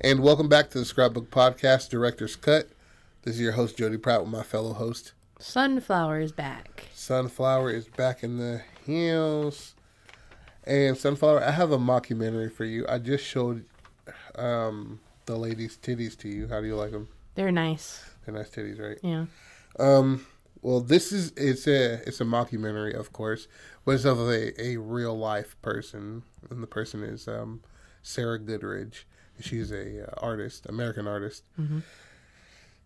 And welcome back to the Scrapbook Podcast, Director's Cut. This is your host, Jody Pratt, with my fellow host. Sunflower is back. Sunflower is back in the hills. And Sunflower, I have a mockumentary for you. I just showed um, the ladies' titties to you. How do you like them? They're nice. They're nice titties, right? Yeah. Um, well, this is it's a it's a mockumentary, of course, but it's of a, a real life person, and the person is um, Sarah Goodridge. She's a uh, artist, American artist,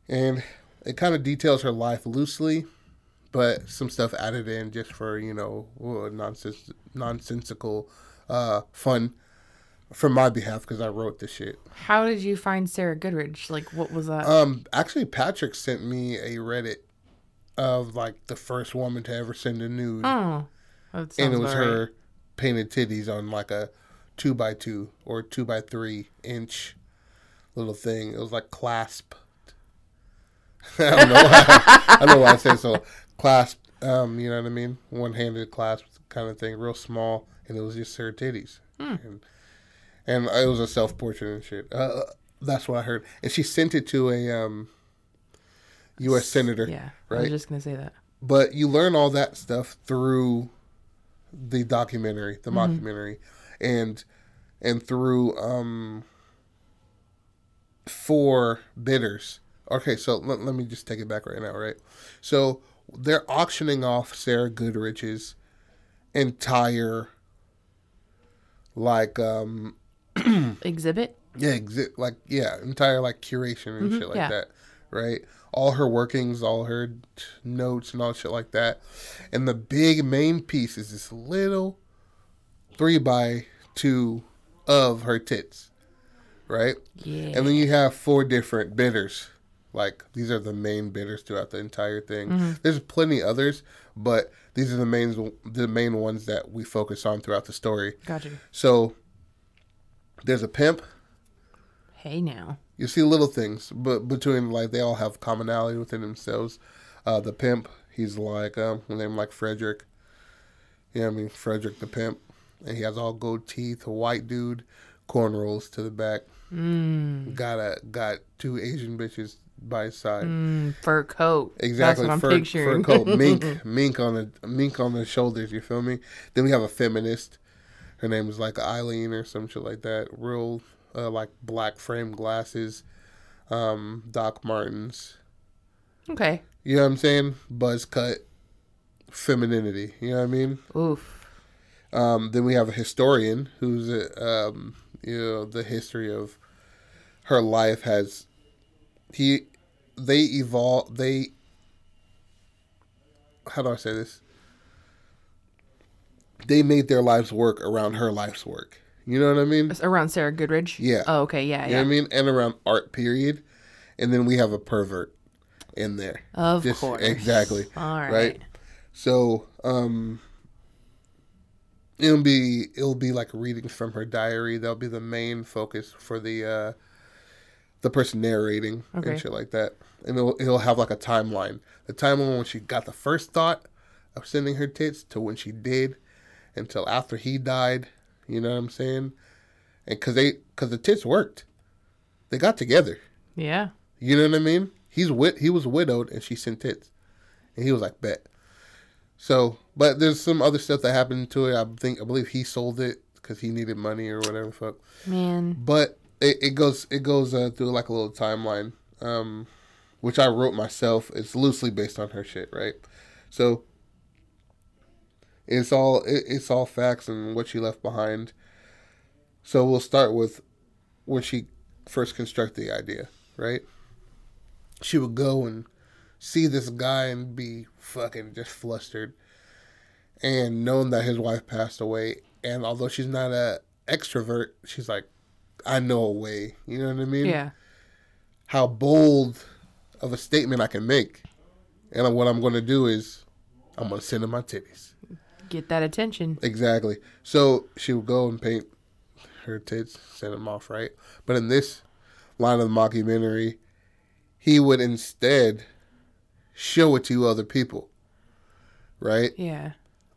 and it kind of details her life loosely, but some stuff added in just for you know nonsense nonsensical uh, fun from my behalf because I wrote the shit. How did you find Sarah Goodridge? Like, what was that? Um, actually, Patrick sent me a Reddit of like the first woman to ever send a nude, oh, and it was right. her painted titties on like a two by two or two by three inch little thing. It was like clasped. I don't know. Why, I don't know why I say so. Clasped. Um, you know what I mean? One handed clasp kind of thing, real small, and it was just her titties. And, and it was a self portrait and shit. Uh, that's what I heard. And she sent it to a um, U.S. senator. Yeah, right. I was just gonna say that. But you learn all that stuff through the documentary, the mockumentary, and and through um four bidders. Okay, so let, let me just take it back right now, right? So they're auctioning off Sarah Goodrich's entire like um Exhibit. yeah, exi- like yeah, entire like curation and shit like yeah. that, right? All her workings, all her t- notes and all shit like that, and the big main piece is this little three by two of her tits, right? Yeah. And then you have four different bidders. Like these are the main bidders throughout the entire thing. There's plenty others, but these are the main the main ones that we focus on throughout the story. Gotcha. So there's a pimp, Hey now. you see little things, but between like they all have commonality within themselves. Uh, the pimp, he's like um, name like Frederick. Yeah, I mean Frederick the pimp, and he has all gold teeth, a white dude, cornrows to the back. Mm. Got a got two Asian bitches by his side. Mm, fur coat. Exactly, That's what I'm fur, picturing. fur coat, mink, mink on the mink on the shoulders. You feel me? Then we have a feminist. Her name is like Eileen or some shit like that. Real uh, like black frame glasses, um, Doc Martens. okay. You know what I'm saying? Buzz cut, femininity. You know what I mean? Oof. Um, then we have a historian who's um, you know the history of her life has he they evolve they how do I say this? They made their lives work around her life's work. You know what I mean? It's around Sarah Goodridge. Yeah. Oh, okay. Yeah. You Yeah. know what I mean? And around art period. And then we have a pervert in there. Of Just- course. exactly. All right. right? So, um, it'll be it'll be like readings from her diary. That'll be the main focus for the uh, the person narrating Okay. and shit like that. And it'll it'll have like a timeline. The timeline when she got the first thought of sending her tits to when she did, until after he died. You know what I'm saying? And cause they cause the tits worked, they got together. Yeah. You know what I mean? He's wit. He was widowed, and she sent tits, and he was like, "Bet." So, but there's some other stuff that happened to it. I think I believe he sold it because he needed money or whatever. Fuck. Man. But it, it goes it goes uh, through like a little timeline, um, which I wrote myself. It's loosely based on her shit, right? So it's all it, it's all facts and what she left behind. So we'll start with when she first constructed the idea, right? She would go and see this guy and be fucking just flustered, and knowing that his wife passed away, and although she's not a extrovert, she's like, I know a way. You know what I mean? Yeah. How bold of a statement I can make, and what I'm going to do is, I'm going to send him my titties. Get that attention. Exactly. So she would go and paint her tits, send them off, right? But in this line of the mockumentary, he would instead show it to other people, right? Yeah.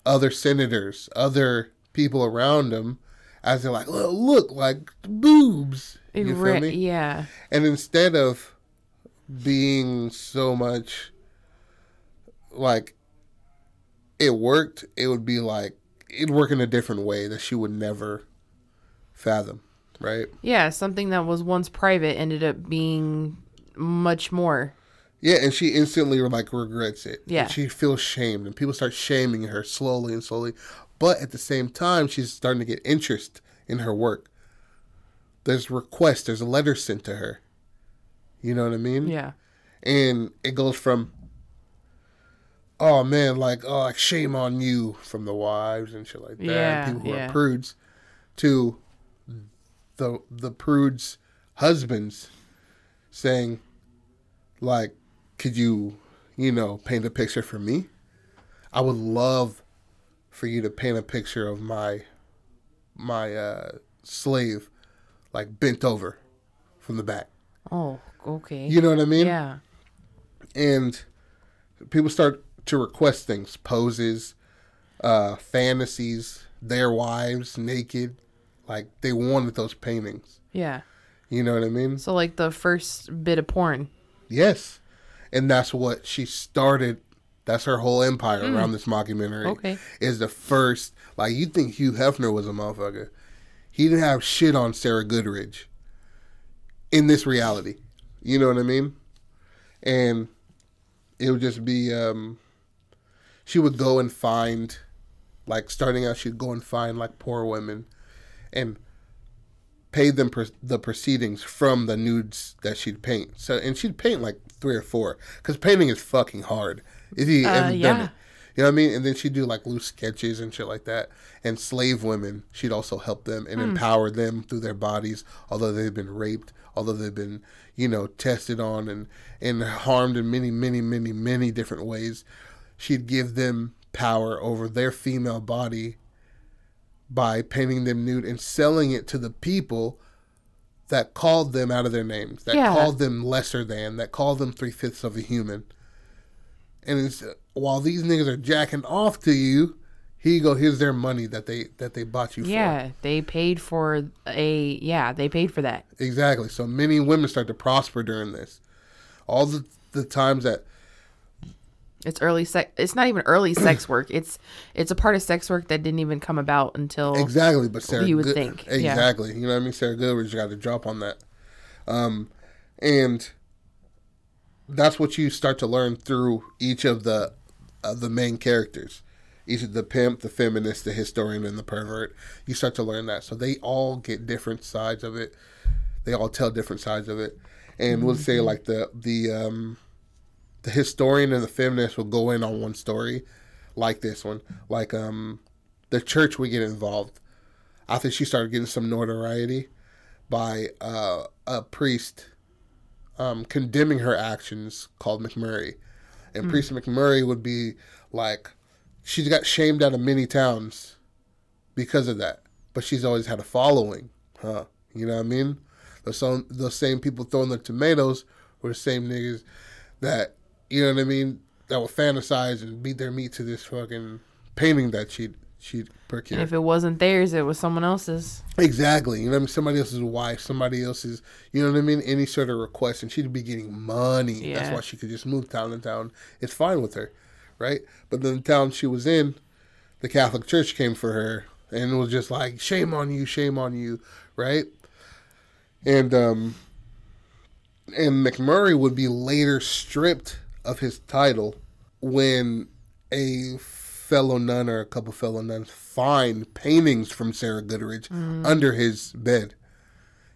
Other senators, other people around him, as they're like, look, look like boobs. You feel re- me? Yeah. And instead of being so much like it worked, it would be like it'd work in a different way that she would never fathom, right? Yeah. Something that was once private ended up being much more. Yeah, and she instantly like regrets it. Yeah. And she feels shamed, and people start shaming her slowly and slowly. But at the same time, she's starting to get interest in her work. There's requests. There's a letter sent to her. You know what I mean? Yeah. and it goes from oh man like oh like shame on you from the wives and shit like that Yeah, people who yeah. are prudes to the the prudes husbands saying like could you you know paint a picture for me i would love for you to paint a picture of my my uh slave like bent over from the back Oh, okay. you know what i mean yeah. and people start to request things poses uh fantasies their wives naked like they wanted those paintings Yeah. you know what i mean So like the first bit of porn. yes and that's what she started. That's her whole empire around this mockumentary. Okay. is the first like you think hugh hefner was a motherfucker. He didn't have shit on sarah goodridge in this reality. You know what i mean? And it would just be um she would go and find like starting out she'd go and find like poor women and pay them per- the proceedings from the nudes that she'd paint. So and she'd paint like three or four because painting is fucking hard if you Uh, done yeah. it you know what I mean? And then she'd do like loose sketches and shit like that. And slave women, she'd also help them and empower them through their bodies, although they've been raped, although they've been, you know, tested on and, and harmed in many, many, many, many different ways. She'd give them power over their female body by painting them nude and selling it to the people that called them out of their names, that Yeah. called them lesser than, that called them three fifths of a human. And it's, while these niggas are jacking off to you, here you go. Here's their money that they that they bought you Yeah. They paid for a yeah, they paid for that. Exactly. So many women start to prosper during this. All the the times that It's early sex it's not even early sex work. It's it's a part of sex work that didn't even come about until exactly, but Sarah you would Good- think, yeah. exactly. You know what I mean? Sarah Goodrich got to drop on that, um, and that's what you start to learn through each of the of the main characters. Each of the pimp, the feminist, the historian, and the pervert. You start to learn that. So they all get different sides of it. They all tell different sides of it. And we'll say like the the um, the historian and the feminist will go in on one story, like this one, like um, the church would get involved. I think she started getting some notoriety by uh, a priest um, condemning her actions called McMurray. And Priest McMurray would be like, she's got shamed out of many towns because of that. But she's always had a following, huh? You know what I mean? Those, those same people throwing the tomatoes were the same niggas that, you know what I mean, that would fantasize and beat their meat to this fucking painting that she'd, she'd and if it wasn't theirs, it was someone else's. Exactly. You know what I mean? Somebody else's wife, somebody else's, you know what I mean? Any sort of request. And she'd be getting money. Yeah. That's why she could just move town to town. It's fine with her, right? But then the town she was in, the Catholic Church came for her and it was just like, shame on you, shame on you, right? And, um, and McMurray would be later stripped of his title when a fellow nun or a couple fellow nuns find paintings from Sarah Goodrich mm-hmm. under his bed.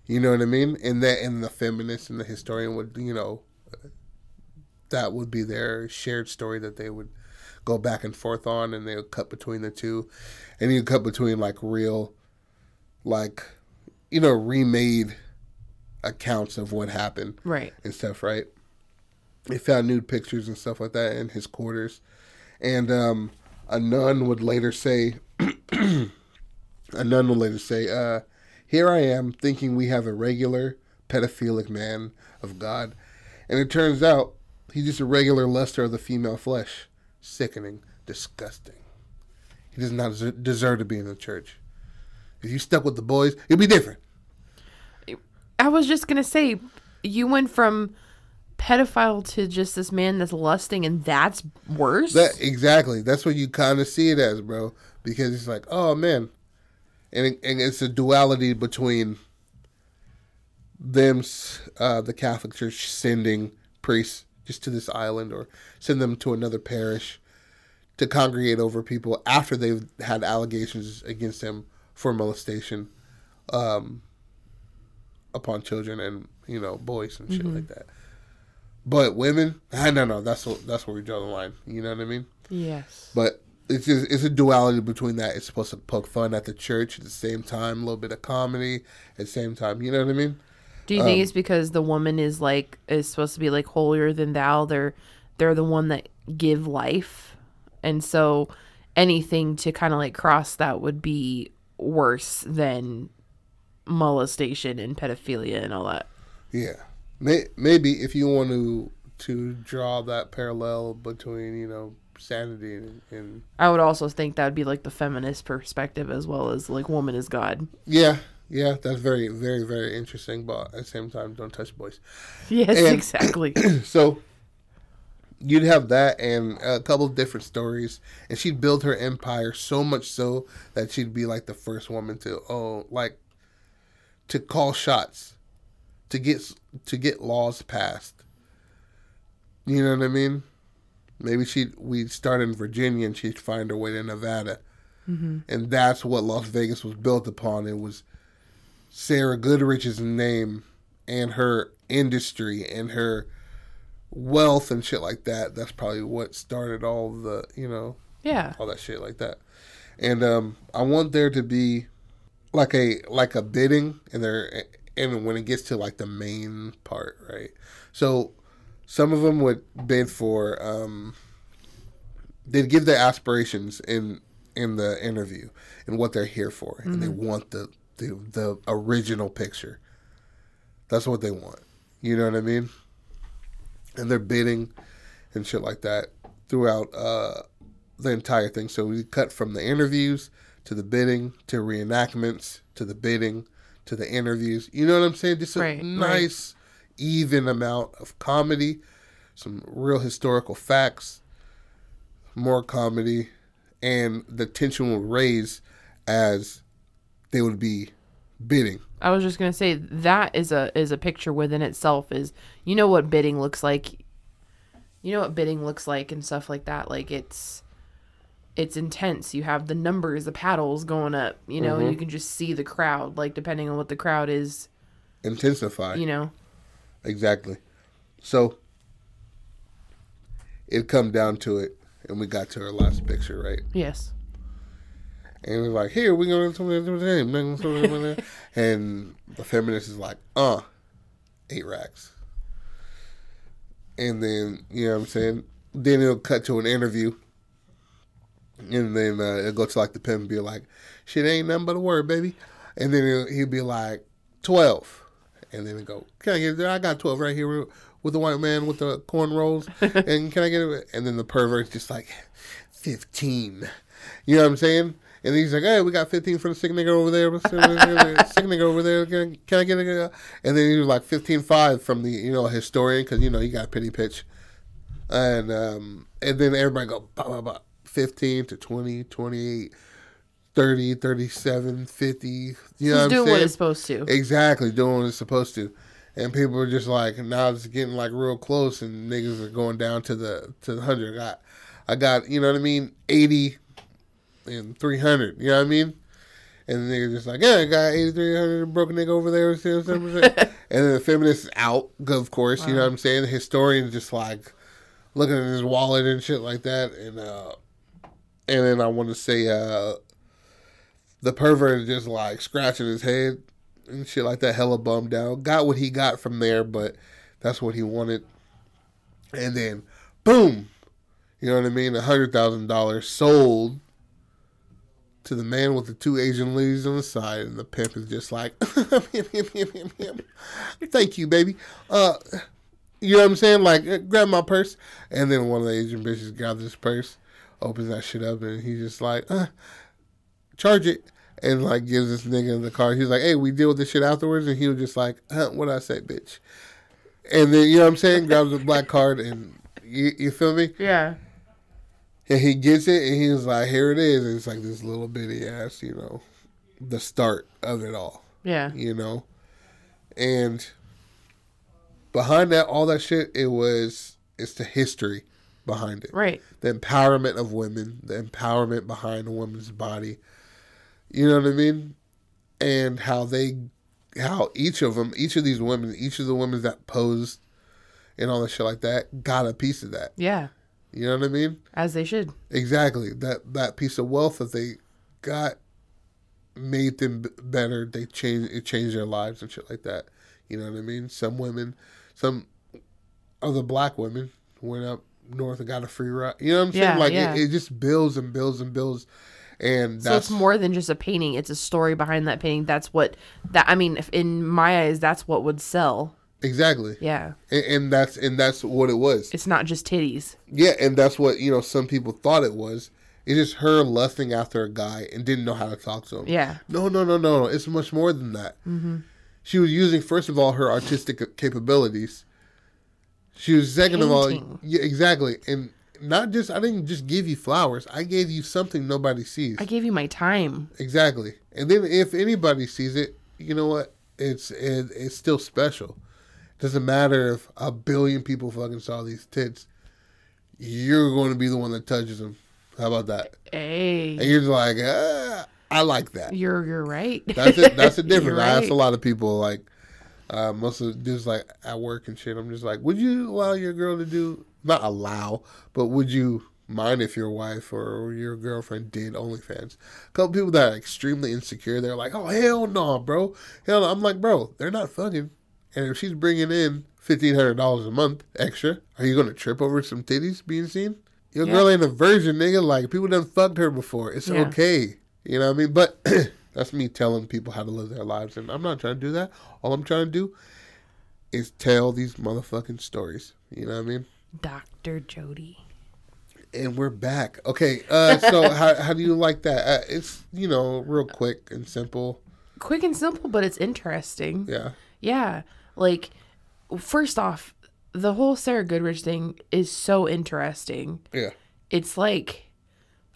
You know what I mean? And that and the feminist and the historian would, you know, that would be their shared story that they would go back and forth on and they would cut between the two. And you cut between like real like you know, remade accounts of what happened Right. and stuff, right? They found nude pictures and stuff like that in his quarters. And um, a nun would later say, a nun would later say, uh, Here I am thinking we have a regular pedophilic man of God. And it turns out he's just a regular luster of the female flesh. Sickening, disgusting. He does not deserve to be in the church. If you stuck with the boys, it'd be different. I was just gonna say, you went from pedophile to just this man that's lusting, and that's worse. That exactly. That's what you kind of see it as, bro. Because it's like, oh man, and it, and it's a duality between them, uh, the Catholic Church sending priests just to this island or send them to another parish to congregate over people after they've had allegations against them for molestation um, upon children and you know boys and shit like that. But women, I don't know. That's what, that's where we draw the line. You know what I mean? yes. But it's just it's a duality between that. It's supposed to poke fun at the church at the same time, a little bit of comedy at the same time. You know what I mean? Do you um, think it's because the woman is like is supposed to be like holier than thou? They're they're the one that give life, and so anything to kind of like cross that would be worse than molestation and pedophilia and all that. Yeah. May, maybe if you want to to draw that parallel between you know sanity and, and I would also think that would be like the feminist perspective as well as like woman is God. yeah yeah that's very very very interesting. But at the same time, don't touch boys. Yes, And- exactly. so you'd have that and a couple of different stories and she'd build her empire so much so that she'd be like the first woman to oh like to call shots to get to get laws passed you know what i mean maybe she'd we'd start in virginia and she'd find her way to nevada and that's what las vegas was built upon it was sarah goodrich's name and her industry and her wealth and shit like that. That's probably what started all the, you know, yeah. all that shit like that. And um, I want there to be like a like a bidding, and there, and when it gets to like the main part, right? So some of them would bid for, um, they'd give their aspirations in in the interview and what they're here for, and they want the, the the original picture. That's what they want. You know what I mean? and they're bidding and shit like that throughout uh, the entire thing. So we cut from the interviews to the bidding to reenactments to the bidding to the interviews. You know what I'm saying? Just a Right, right. nice, even amount of comedy, some real historical facts, more comedy, and the tension will raise as they would be bidding. I was just gonna say that is a is a picture within itself. Is you know what bidding looks like. You know what bidding looks like and stuff like that. Like it's it's intense. You have the numbers, the paddles going up. You know, and you can just see the crowd. Like depending on what the crowd is, Intensify. you know. Exactly. So it come down to it, and we got to our last picture, right? Yes. And we're like, here we the and the feminist is like, uh, eight racks. And then you know what I'm saying. Then it'll cut to an interview, and then uh, it'll go to like the pimp and be like, shit ain't nothing but a word, baby. And then he'll, be like, twelve, and then go, can I get it? I got twelve right here with, the white man with the cornrows, and can I get it? And then the pervert's just like, fifteen. You know what I'm saying? And he's like, "Hey, we got 15 for the sick nigga over there. sick nigga over there. Can, can I get it?" And then he was like 15.5 from the you know historian because you know he got pity pitch, and um, and then everybody go blah, blah, blah, 15 to 20, 28, 30, 37, 50. You know what I'm doing saying? what it's supposed to. Exactly, doing what it's supposed to. And people are just like now it's getting like real close and niggas are going down to the to the hundred. I got I got, you know what I mean, eighty and three hundred, you know what I mean? And the niggas just like, Yeah, I got eighty three hundred broken nigga over there, see what I'm saying? and then the feminist is out, of course, you know what I'm saying? The historian's just like looking at his wallet and shit like that and uh and then I want to say uh the pervert is just like scratching his head and shit like that, hella bummed out. Got what he got from there, but that's what he wanted. And then, boom, you know what I mean? A hundred thousand dollars sold to the man with the two Asian ladies on the side, and the pimp is just like, "Thank you, baby." Uh, you know what I'm saying? Like, grab my purse, and then one of the Asian bitches grabs his purse, opens that shit up, and he's just like, uh, "Charge it." and like gives this nigga in the car. He's like, "Hey, we deal with this shit afterwards," and he was just like, huh, "What I say, bitch?" And then you know what I'm saying, grabs the black card, and you, you feel me? Yeah. And he gets it, and he's like, "Here it is." And it's like this little bitty ass, you know, the start of it all, Yeah. you know. And behind that, all that shit, it was it's the history behind it Right. the empowerment of women, the empowerment behind a woman's body. You know what I mean? And how they, how each of them, each of these women, each of the women that posed and all that shit like that, got a piece of that. Yeah. You know what I mean? As they should. Exactly. That that piece of wealth that they got made them better. They changed it changed their lives and shit like that. You know what I mean? Some women, some other black women went up north and got a free ride. You know what I'm saying? Yeah, like yeah. It, it just builds and builds and builds. And So that's it's more than just a painting. It's a story behind that painting. That's what that I mean, if in my eyes that's what would sell. exactly, Yeah. and, and that's and that's what it was. It's not just titties. Yeah, and that's what you know. Some people thought it was. It's just her lusting after a guy and didn't know how to talk to him. Yeah. No, no, no, no. It's much more than that. Mm-hmm. She was using, first of all, her artistic capabilities. She was, second of all, yeah, exactly. And not just, I didn't just give you flowers. I gave you something nobody sees. I gave you my time. exactly. And then if anybody sees it, you know what? It's it, it's still special. Doesn't matter if a billion people fucking saw these tits. You're going to be the one that touches them. How about that? Hey. And you're like, ah, I like that. You're you're right. That's it. That's the difference. You're I ask right. a lot of people like, uh, most of just like at work and shit. I'm just like, would you allow your girl to do not allow, but would you mind if your wife or your girlfriend did OnlyFans? A couple people that are extremely insecure, they're like, oh hell no, bro. Hell, no. I'm like, bro, they're not fucking. And if she's bringing in fifteen hundred dollars a month extra, are you gonna trip over some titties being seen? Your Yeah. girl ain't a virgin, nigga. Like people done fucked her before. It's Yeah. okay. You know what I mean? But that's me telling people how to live their lives, and I'm not trying to do that. All I'm trying to do is tell these motherfucking stories. You know what I mean? Dr. Jody. And we're back. Okay, uh, so how how do you like that? Uh, it's you know real quick and simple. Quick and simple, but it's interesting. Yeah, Yeah. Like, first off, the whole Sarah Goodrich thing is so interesting. yeah, It's like,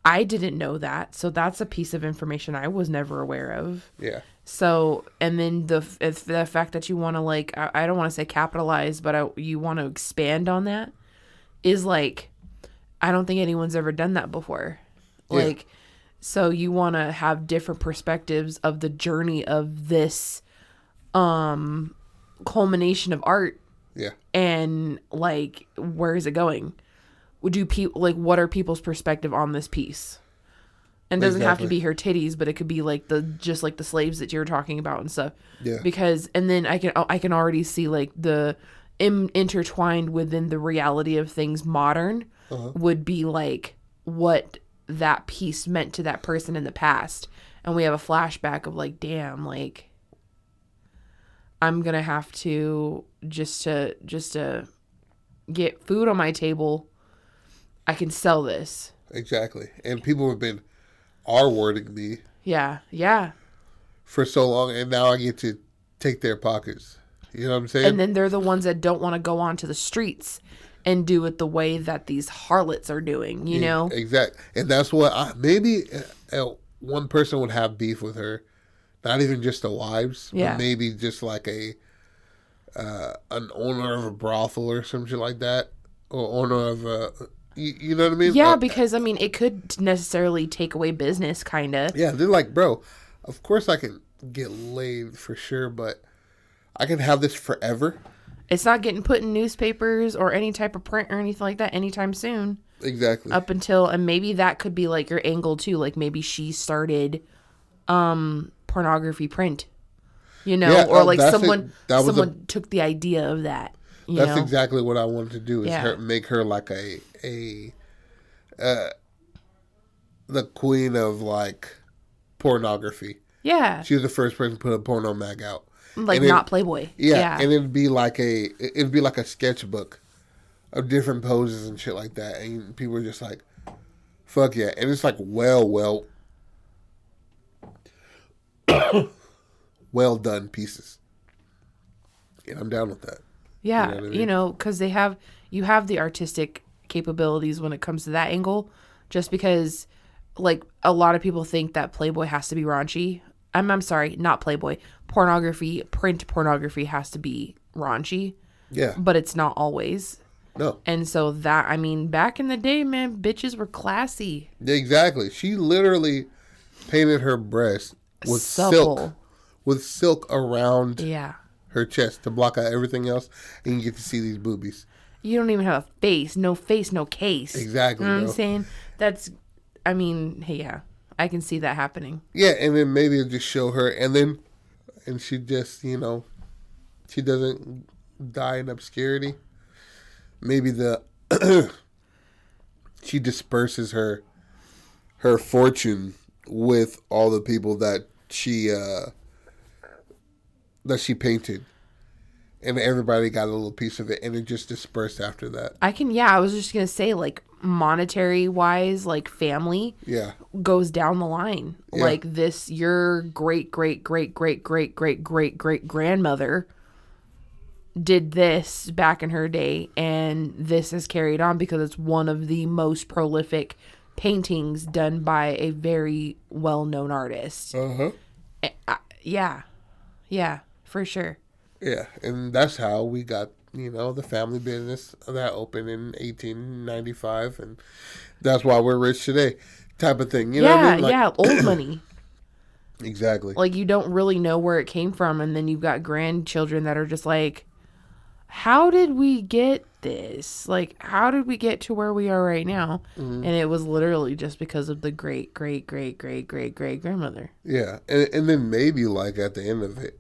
I didn't know that. So that's a piece of information I was never aware of. yeah, So, and then the if the fact that you want to like, I, I don't want to say capitalize, but I, you want to expand on that is like, I don't think anyone's ever done that before. Yeah. Like, so you want to have different perspectives of the journey of this, um, culmination of art yeah, and like where is it going would you people like what are people's perspective on this piece? And it doesn't have to be her titties but it could be like the just like the slaves that you're talking about and stuff. Yeah, because and then i can i can already see like the Im- intertwined within the reality of things modern Uh-huh. would be like what that piece meant to that person in the past. And we have a flashback of like damn like i'm gonna have to just to just to get food on my table i can sell this exactly. And people have been R wording me yeah yeah for so long, and now I get to take their pockets. You know what I'm saying? and then they're the ones that don't want to go onto the streets and do it the way that these harlots are doing you know Exact. And that's what I maybe uh, uh, one person would have beef with her, not even just the wives, Yeah. but maybe just like a uh, an owner of a brothel or something like that, or owner of a. You, you know what I mean? yeah Uh, because i mean it could necessarily take away business kind of yeah. They're like, bro. Of course, I can get laid for sure, but I can have this forever. it's not getting put in newspapers or any type of print or anything like that anytime soon Exactly. up until and maybe that could be like your angle too like maybe she started um pornography print you know Yeah, or uh, like someone a- someone took the idea of that That's know exactly what I wanted to do. Is Yeah. her, make her like a a uh, the queen of like pornography. yeah She was the first person to put a porno mag out. like and it- not playboy Yeah, yeah and it'd be like a it'd be like a sketchbook of different poses and shit like that, and people are just like, "Fuck yeah!" And it's like well, well, well done pieces. And I'm down with that. Yeah, You know I you know, because they have you have the artistic capabilities when it comes to that angle. Just because, like, a lot of people think that Playboy has to be raunchy. I'm I'm sorry, not Playboy. Pornography, print pornography has to be raunchy, Yeah. but it's not always. No. And so that I mean, back in the day, man, bitches were classy, Exactly. She literally painted her breast with silk with silk around Yeah, her chest to block out everything else and you get to see these boobies. you don't even have a face, no face, no case. Exactly. You know what. I'm saying? That's, I mean, hey, yeah, I can see that happening. Yeah, and then maybe it'll just show her and then and she just, you know, she doesn't die in obscurity. Maybe the she disperses her her fortune with all the people that she uh that she painted. And everybody got a little piece of it and it just dispersed after that. I can, yeah, I was just gonna say, like, monetary wise, like, family Yeah. goes down the line. Yeah. Like, this, your great, great, great, great, great, great, great, great grandmother did this back in her day, and this is carried on because it's one of the most prolific paintings done by a very well known artist. Uh-huh. Eh, I- yeah, yeah, for sure. Yeah, and that's how we got, you know, the family business that opened in 1895, and that's why we're rich today, type of thing. You know yeah, what I mean? Like, yeah, old money. Exactly. like you don't really know where it came from and then you've got grandchildren that are just like how did we get this like how did we get to where we are right now Mm-hmm. and it was literally just because of the great great great great great great grandmother Yeah, and and then maybe like at the end of it,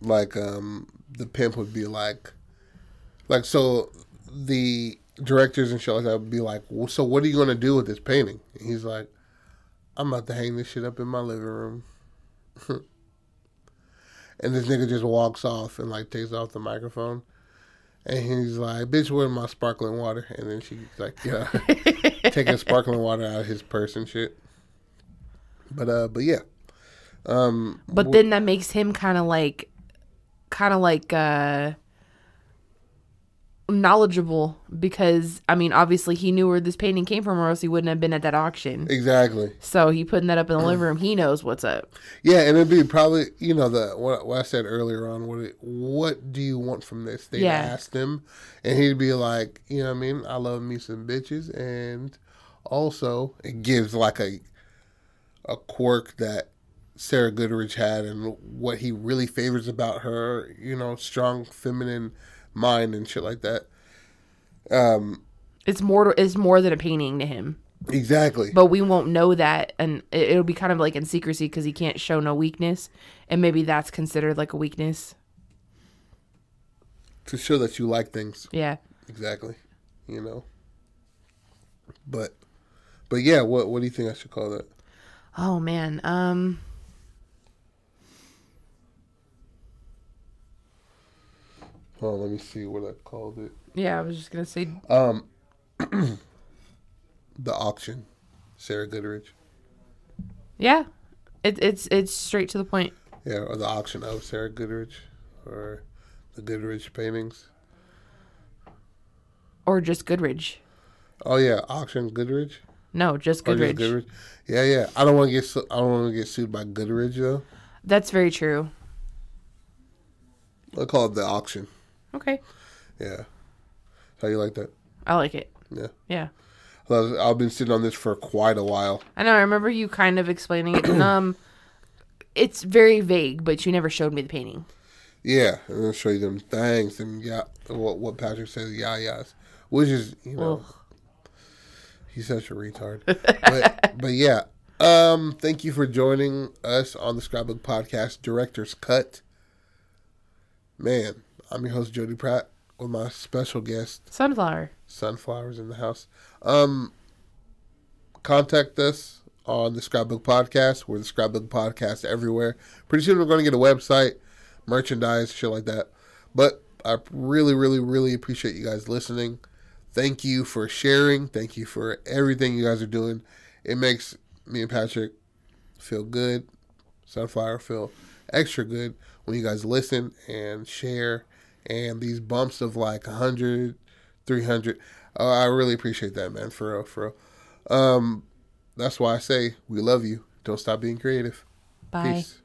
like um, the pimp would be like, like so, the directors and shit like that would be like, well, so what are you gonna do with this painting? And he's like, I'm about to hang this shit up in my living room. and this nigga just walks off and like takes off the microphone. And he's like, "Bitch, where's my sparkling water?" And then she's like, "Yeah, taking sparkling water out of his purse and shit." But uh, but yeah, um, but then that makes him kind of like kind of like uh knowledgeable because i mean obviously he knew where this painting came from or else he wouldn't have been at that auction exactly. so he putting that up in the living room he knows what's up Yeah, and it'd be probably you know the what, what I said earlier on. What it, what do you want from this? They Yeah. asked him, and he'd be like, you know, what I mean, I love me some bitches, and also it gives like a a quirk that Sarah Goodrich had, and what he really favors about her. You know, strong feminine mind and shit like that. Um, it's more it's more than a painting to him exactly. but we won't know that and it, it'll be kind of like in secrecy because he can't show no weakness and maybe that's considered like a weakness to show that you like things. yeah Exactly. You know. But but yeah, what what do you think I should call that? oh man um Oh, let me see what I called it. yeah i was just gonna say Um The auction. Sarah Goodrich. yeah it, it's it's straight to the point Yeah, or the auction of Sarah Goodrich. Or the Goodrich paintings. or just goodridge Oh yeah, auction Goodrich. no just Or just goodridge Goodrich. Yeah, yeah. I don't want to get su- I don't want to get sued by Goodrich though. that's very true I call it the auction. Okay Yeah. How you like that? i like it Yeah. yeah I've been sitting on this for quite a while. i know i remember you kind of explaining it and um it's very vague but you never showed me the painting Yeah, I'm gonna show you them things and yeah, what what Patrick says, yeah, yes, which is you know, Ugh. he's such a retard. but but yeah, um, thank you for joining us on the Scrapbook Podcast Director's Cut. Man, I'm your host Jody Pratt with my special guest sunflower Sunflowers in the house. Um, contact us on the Scrapbook Podcast. We're the Scrapbook Podcast everywhere. Pretty soon we're going to get a website, merchandise, shit like that. But I really, really, really appreciate you guys listening. Thank you for sharing. Thank you for everything you guys are doing. It makes me and Patrick feel good. Sunflower feel extra good when you guys listen and share. And these bumps of like 100, 300, uh, I really appreciate that, man. For real, for real. Um, that's why I say we love you. Don't stop being creative. Bye. Peace.